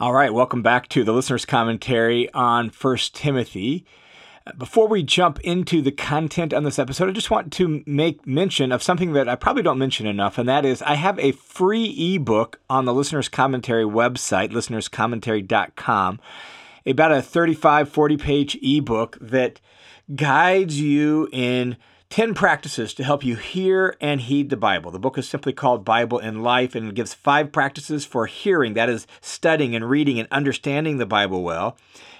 All right, welcome back to the listener's commentary on First Timothy. Before we jump into the content on this episode, I just want to make mention of something that I probably don't mention enough, and that is I have a free ebook on the listener's commentary website, listenerscommentary.com, about a 35, 40 page ebook that guides you in 10 practices to help you hear and heed the Bible. The book is simply called Bible in Life and it gives five practices for hearing, that is, studying and reading and understanding the Bible well.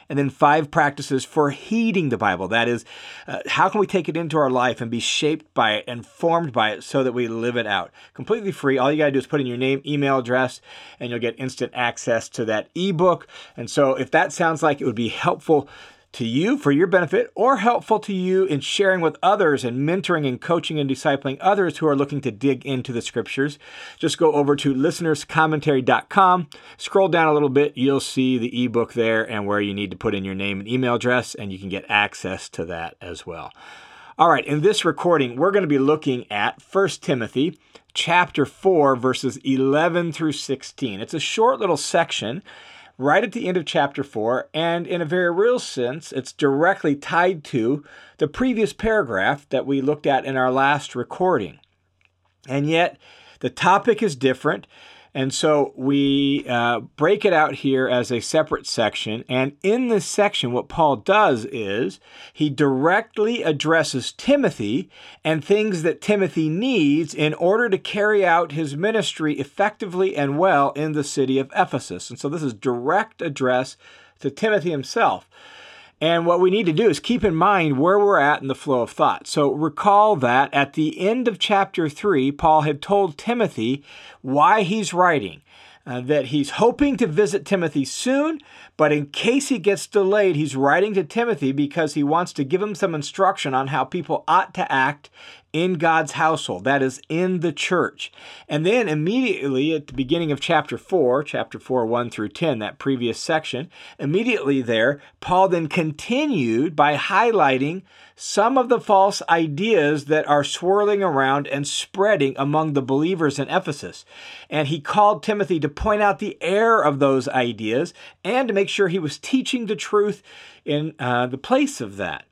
And then five practices for heeding the Bible. That is, uh, how can we take it into our life and be shaped by it and formed by it so that we live it out? Completely free. All you got to do is put in your name, email address, and you'll get instant access to that ebook. And so, if that sounds like it would be helpful, to you for your benefit or helpful to you in sharing with others and mentoring and coaching and discipling others who are looking to dig into the scriptures, just go over to listenerscommentary.com, scroll down a little bit, you'll see the ebook there and where you need to put in your name and email address, and you can get access to that as well. All right, in this recording, we're going to be looking at 1 Timothy chapter 4 verses 11 through 16. It's a short little section right at the end of chapter 4, and in a very real sense, it's directly tied to the previous paragraph that we looked at in our last recording. And yet, the topic is different. And so we uh, break it out here as a separate section. And in this section, what Paul does is he directly addresses Timothy and things that Timothy needs in order to carry out his ministry effectively and well in the city of Ephesus. And so this is direct address to Timothy himself. And what we need to do is keep in mind where we're at in the flow of thought. So recall that at the end of chapter 3, Paul had told Timothy why he's writing. Uh, that he's hoping to visit Timothy soon, but in case he gets delayed, he's writing to Timothy because he wants to give him some instruction on how people ought to act in God's household, that is, in the church. And then immediately at the beginning of chapter 4, chapter 4, 1 through 10, that previous section, immediately there, Paul then continued by highlighting some of the false ideas that are swirling around and spreading among the believers in Ephesus. And he called Timothy to point out the error of those ideas and to make sure he was teaching the truth in uh, the place of that.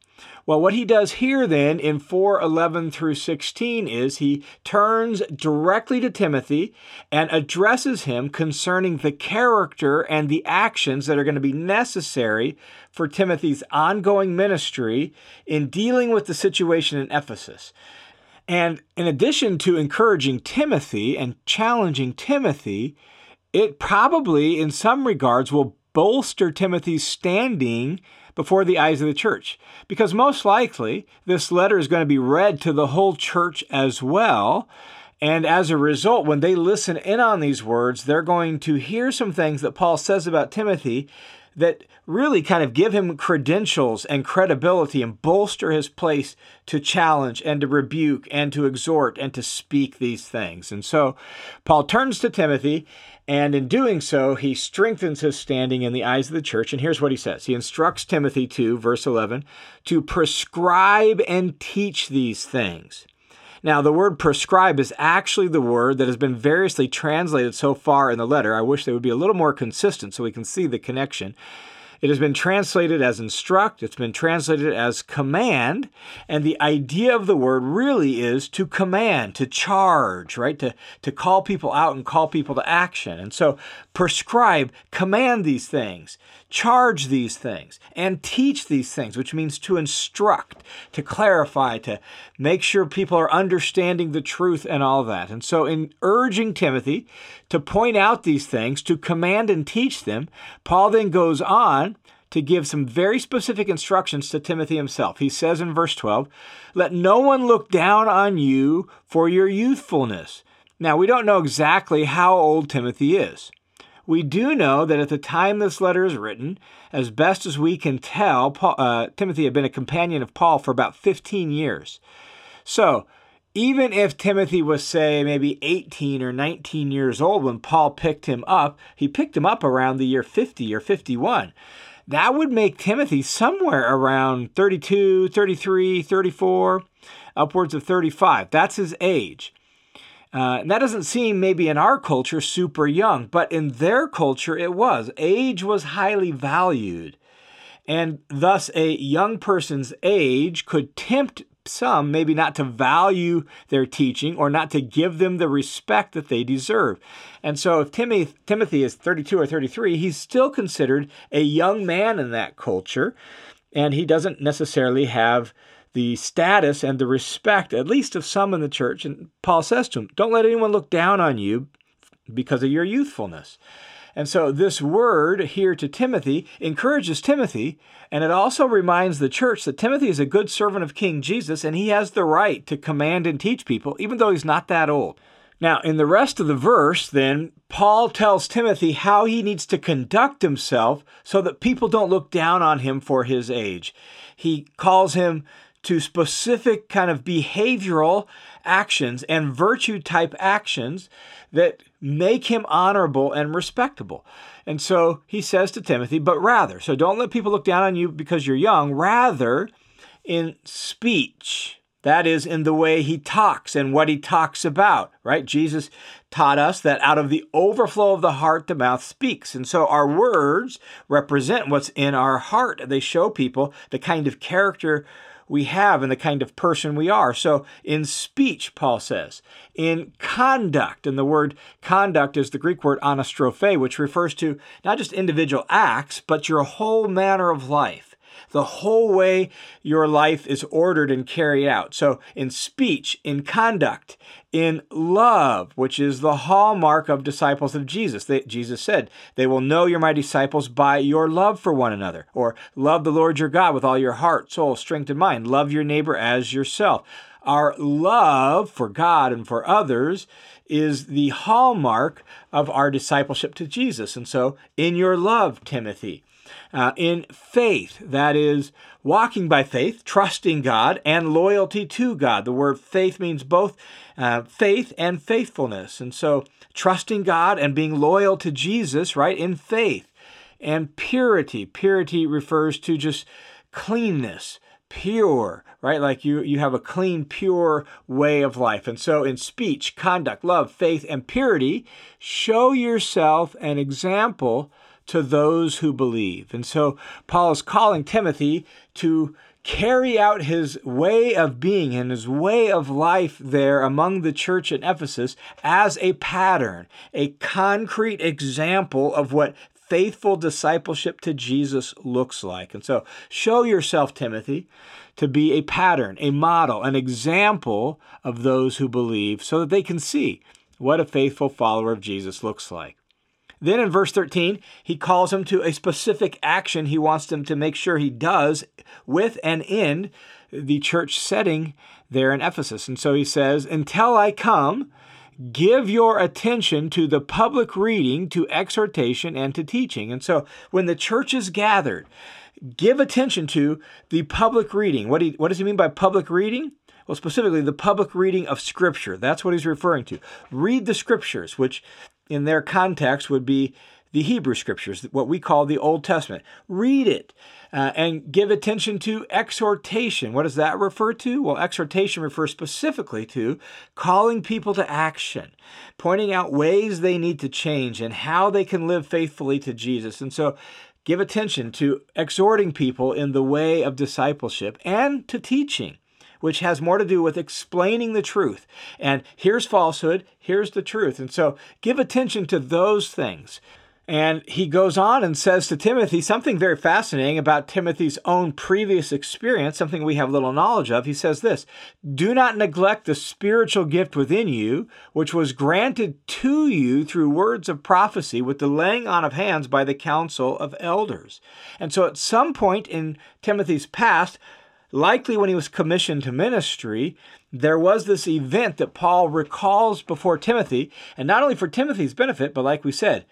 Well, what he does here then in 4:11 through 16 is he turns directly to Timothy and addresses him concerning the character and the actions that are going to be necessary for Timothy's ongoing ministry in dealing with the situation in Ephesus. And in addition to encouraging Timothy and challenging Timothy, it probably in some regards will bolster Timothy's standing before the eyes of the church. Because most likely, this letter is going to be read to the whole church as well. And as a result, when they listen in on these words, they're going to hear some things that Paul says about Timothy that really kind of give him credentials and credibility and bolster his place to challenge and to rebuke and to exhort and to speak these things. And so Paul turns to Timothy and in doing so, he strengthens his standing in the eyes of the church. And here's what he says He instructs Timothy 2, verse 11, to prescribe and teach these things. Now, the word prescribe is actually the word that has been variously translated so far in the letter. I wish they would be a little more consistent so we can see the connection. It has been translated as instruct, it's been translated as command, and the idea of the word really is to command, to charge, right? To, to call people out and call people to action. And so prescribe, command these things, charge these things, and teach these things, which means to instruct, to clarify, to make sure people are understanding the truth and all that. And so, in urging Timothy to point out these things, to command and teach them, Paul then goes on to give some very specific instructions to Timothy himself. He says in verse 12, Let no one look down on you for your youthfulness. Now, we don't know exactly how old Timothy is. We do know that at the time this letter is written, as best as we can tell, Paul, uh, Timothy had been a companion of Paul for about 15 years. So, even if Timothy was, say, maybe 18 or 19 years old when Paul picked him up, he picked him up around the year 50 or 51. That would make Timothy somewhere around 32, 33, 34, upwards of 35. That's his age. Uh, and that doesn't seem maybe in our culture super young, but in their culture it was. Age was highly valued. And thus, a young person's age could tempt some maybe not to value their teaching or not to give them the respect that they deserve. And so if Timothy, Timothy is 32 or 33, he's still considered a young man in that culture, and he doesn't necessarily have the status and the respect, at least of some in the church. And Paul says to him, Don't let anyone look down on you because of your youthfulness. And so this word here to Timothy encourages Timothy, and it also reminds the church that Timothy is a good servant of King Jesus and he has the right to command and teach people, even though he's not that old. Now, in the rest of the verse, then, Paul tells Timothy how he needs to conduct himself so that people don't look down on him for his age. He calls him to specific kind of behavioral actions and virtue type actions that make him honorable and respectable. And so he says to Timothy, but rather, so don't let people look down on you because you're young, rather in speech. That is, in the way he talks and what he talks about, right? Jesus taught us that out of the overflow of the heart, the mouth speaks. And so our words represent what's in our heart. They show people the kind of character we have and the kind of person we are. So, in speech, Paul says, in conduct, and the word conduct is the Greek word anastrophe, which refers to not just individual acts, but your whole manner of life the whole way your life is ordered and carried out. So, in speech, in conduct, in love, which is the hallmark of disciples of Jesus. They, Jesus said, They will know you're my disciples by your love for one another, or love the Lord your God with all your heart, soul, strength, and mind. Love your neighbor as yourself. Our love for God and for others is the hallmark of our discipleship to Jesus. And so, in your love, Timothy, uh, in faith, that is, walking by faith, trusting God, and loyalty to God. The word faith means both uh, faith and faithfulness. And so, trusting God and being loyal to Jesus, right, in faith. And purity. Purity refers to just cleanness, pure, right? Like you, you have a clean, pure way of life. And so, in speech, conduct, love, faith, and purity, show yourself an example to those who believe. And so Paul is calling Timothy to carry out his way of being and his way of life there among the church in Ephesus as a pattern, a concrete example of what faithful discipleship to Jesus looks like. And so show yourself, Timothy, to be a pattern, a model, an example of those who believe so that they can see what a faithful follower of Jesus looks like. Then in verse 13, he calls him to a specific action he wants him to make sure he does with and in the church setting there in Ephesus. And so he says, Until I come, give your attention to the public reading, to exhortation, and to teaching. And so when the church is gathered, give attention to the public reading. What, he, what does he mean by public reading? Well, specifically, the public reading of Scripture. That's what he's referring to. Read the Scriptures, which in their context would be the Hebrew Scriptures, what we call the Old Testament. Read it uh, and give attention to exhortation. What does that refer to? Well, exhortation refers specifically to calling people to action, pointing out ways they need to change and how they can live faithfully to Jesus. And so, give attention to exhorting people in the way of discipleship and to teaching which has more to do with explaining the truth. And here's falsehood, here's the truth. And so give attention to those things. And he goes on and says to Timothy something very fascinating about Timothy's own previous experience, something we have little knowledge of. He says this Do not neglect the spiritual gift within you, which was granted to you through words of prophecy with the laying on of hands by the council of elders. And so at some point in Timothy's past, likely when he was commissioned to ministry, there was this event that Paul recalls before Timothy, and not only for Timothy's benefit, but like we said,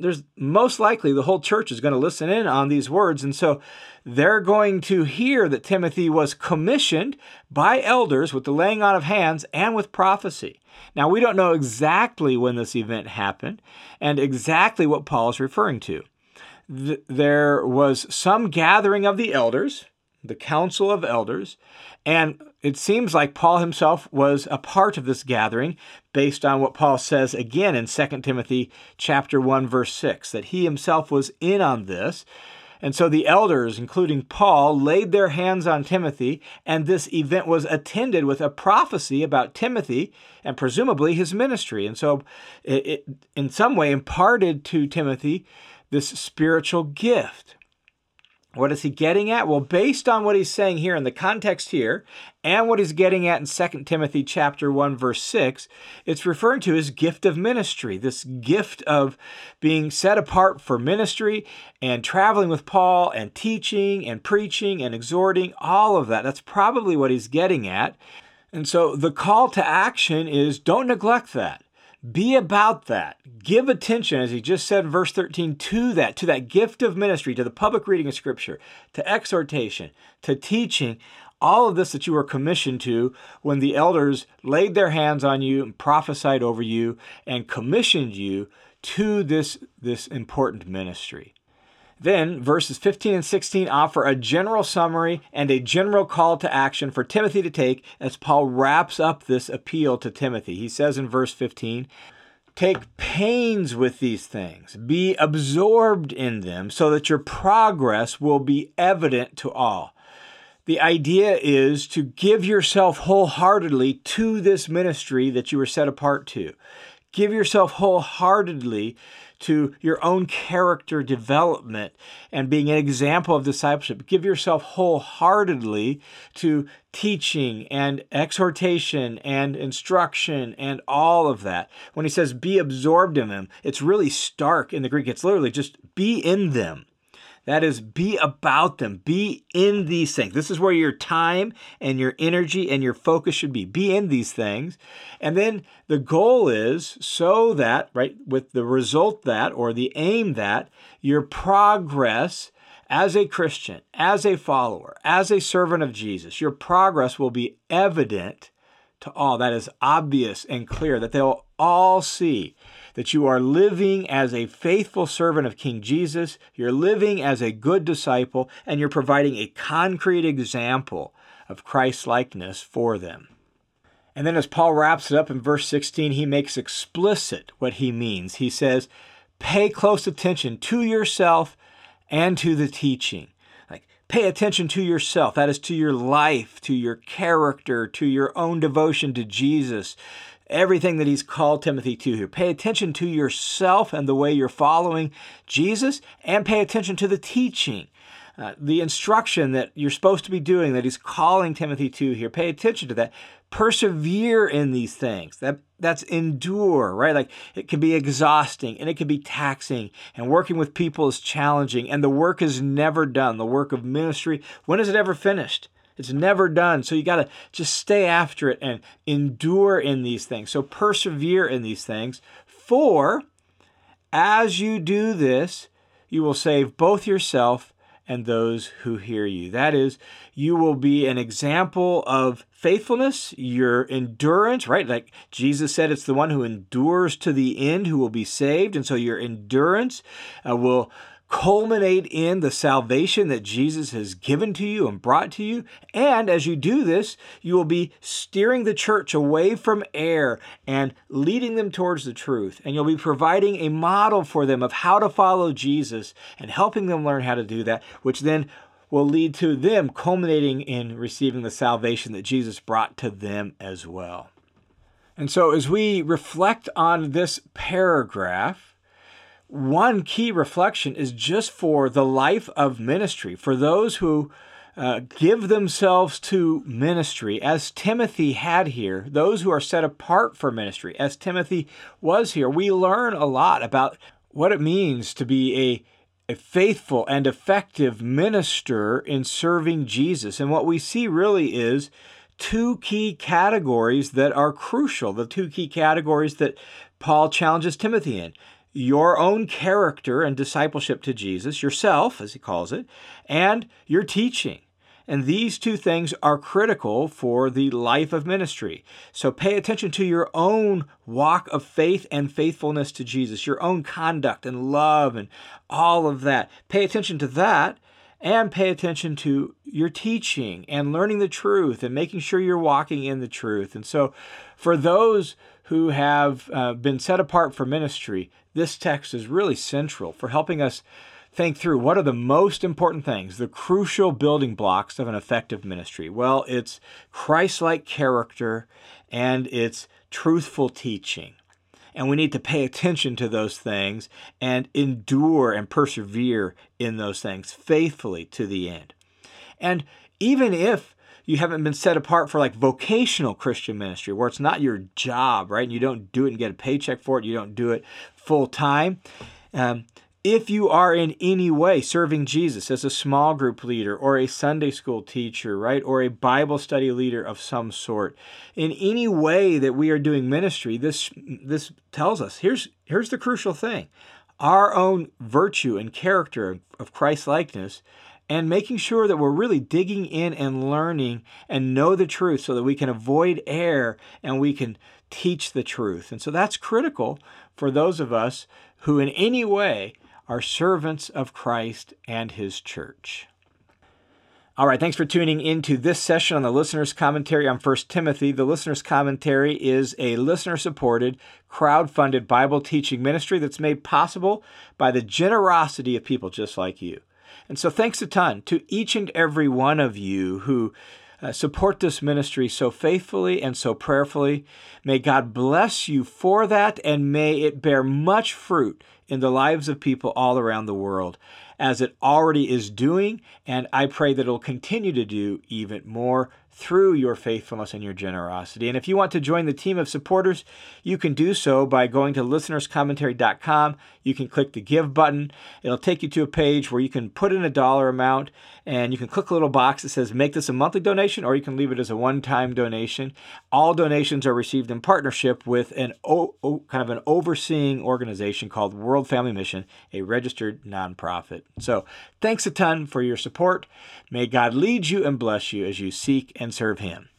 there's most likely the whole church is going to listen in on these words. And so they're going to hear that Timothy was commissioned by elders with the laying on of hands and with prophecy. Now, we don't know exactly when this event happened and exactly what Paul is referring to. there was some gathering of the elders the council of elders. And it seems like Paul himself was a part of this gathering based on what Paul says again in 2 Timothy chapter 1 verse 6 that he himself was in on this. And so the elders, including Paul, laid their hands on Timothy, and this event was attended with a prophecy about Timothy and presumably his ministry. And so it, it in some way imparted to Timothy this spiritual gift. What is he getting at? Well, based on what he's saying here in the context here and what he's getting at in 2 Timothy chapter 1 verse 6, it's referring to his gift of ministry, this gift of being set apart for ministry and traveling with Paul and teaching and preaching and exhorting, all of that. That's probably what he's getting at. And so the call to action is don't neglect that. Be about that. Give attention, as he just said in verse 13, to that, to that gift of ministry, to the public reading of Scripture, to exhortation, to teaching, all of this that you were commissioned to when the elders laid their hands on you and prophesied over you and commissioned you to this, this important ministry. Then verses 15 and 16 offer a general summary and a general call to action for Timothy to take as Paul wraps up this appeal to Timothy. He says in verse 15, Take pains with these things, be absorbed in them, so that your progress will be evident to all. The idea is to give yourself wholeheartedly to this ministry that you were set apart to. Give yourself wholeheartedly to your own character development and being an example of discipleship. Give yourself wholeheartedly to teaching and exhortation and instruction and all of that. When he says be absorbed in them, it's really stark in the Greek. It's literally just be in them. That is, be about them. Be in these things. This is where your time and your energy and your focus should be. Be in these things. And then the goal is so that, right, with the result that or the aim that your progress as a Christian, as a follower, as a servant of Jesus, your progress will be evident to all. That is obvious and clear, that they'll all see that you are living as a faithful servant of King Jesus, you're living as a good disciple, and you're providing a concrete example of Christ likeness for them. And then, as Paul wraps it up in verse 16, he makes explicit what he means. He says, Pay close attention to yourself and to the teaching. Like, pay attention to yourself. That is to your life, to your character, to your own devotion to Jesus, everything that he's called Timothy to here. Pay attention to yourself and the way you're following Jesus, and pay attention to the teaching. Uh, the instruction that you're supposed to be doing that he's calling Timothy to here. Pay attention to that. Persevere in these things. That that's endure, right? Like it can be exhausting and it can be taxing, and working with people is challenging, and the work is never done. The work of ministry, when is it ever finished? It's never done. So you got to just stay after it and endure in these things. So persevere in these things. For as you do this, you will save both yourself and those who hear you. That is, you will be an example of faithfulness, your endurance, right? Like Jesus said, it's the one who endures to the end who will be saved. And so your endurance uh, will culminate in the salvation that Jesus has given to you and brought to you. And as you do this, you will be steering the church away from error and leading them towards the truth. And you'll be providing a model for them of how to follow Jesus and helping them learn how to do that, which then will lead to them culminating in receiving the salvation that Jesus brought to them as well. And so, as we reflect on this paragraph, one key reflection is just for the life of ministry, for those who uh, give themselves to ministry, as Timothy had here, those who are set apart for ministry, as Timothy was here. We learn a lot about what it means to be a, a faithful and effective minister in serving Jesus. And what we see really is two key categories that are crucial, the two key categories that Paul challenges Timothy in your own character and discipleship to Jesus, yourself, as he calls it, and your teaching. And these two things are critical for the life of ministry. So pay attention to your own walk of faith and faithfulness to Jesus, your own conduct and love and all of that. Pay attention to that. and pay attention to your teaching and learning the truth and making sure you're walking in the truth. And so, for those who have uh, been set apart for ministry, this text is really central for helping us think through what are the most important things, the crucial building blocks of an effective ministry. Well, it's Christ like character and it's truthful teaching. And we need to pay attention to those things and endure and persevere in those things faithfully to the end. And even if you haven't been set apart for like vocational Christian ministry, where it's not your job, right? And you don't do it and get a paycheck for it, you don't do it full time. Um, if you are in any way serving Jesus as a small group leader or a Sunday school teacher, right, or a Bible study leader of some sort, in any way that we are doing ministry, this this tells us here's here's the crucial thing. Our own virtue and character of Christ likeness and making sure that we're really digging in and learning and know the truth so that we can avoid error and we can teach the truth. And so that's critical for those of us who in any way are servants of Christ and his church. All right, thanks for tuning into this session on the listener's commentary on 1 Timothy. The listener's commentary is a listener supported, crowd funded Bible teaching ministry that's made possible by the generosity of people just like you. And so, thanks a ton to each and every one of you who uh, support this ministry so faithfully and so prayerfully. May God bless you for that, and may it bear much fruit in the lives of people all around the world, as it already is doing, and I pray that it'll continue to do even more through your faithfulness and your generosity. And if you want to join the team of supporters, you can do so by going to listenerscommentary.com. You can click the give button. It'll take you to a page where you can put in a dollar amount and you can click a little box that says make this a monthly donation or you can leave it as a one-time donation. All donations are received in partnership with an o- o- kind of an overseeing organization called World Family Mission, a registered nonprofit. So, thanks a ton for your support. May God lead you and bless you as you seek and serve him.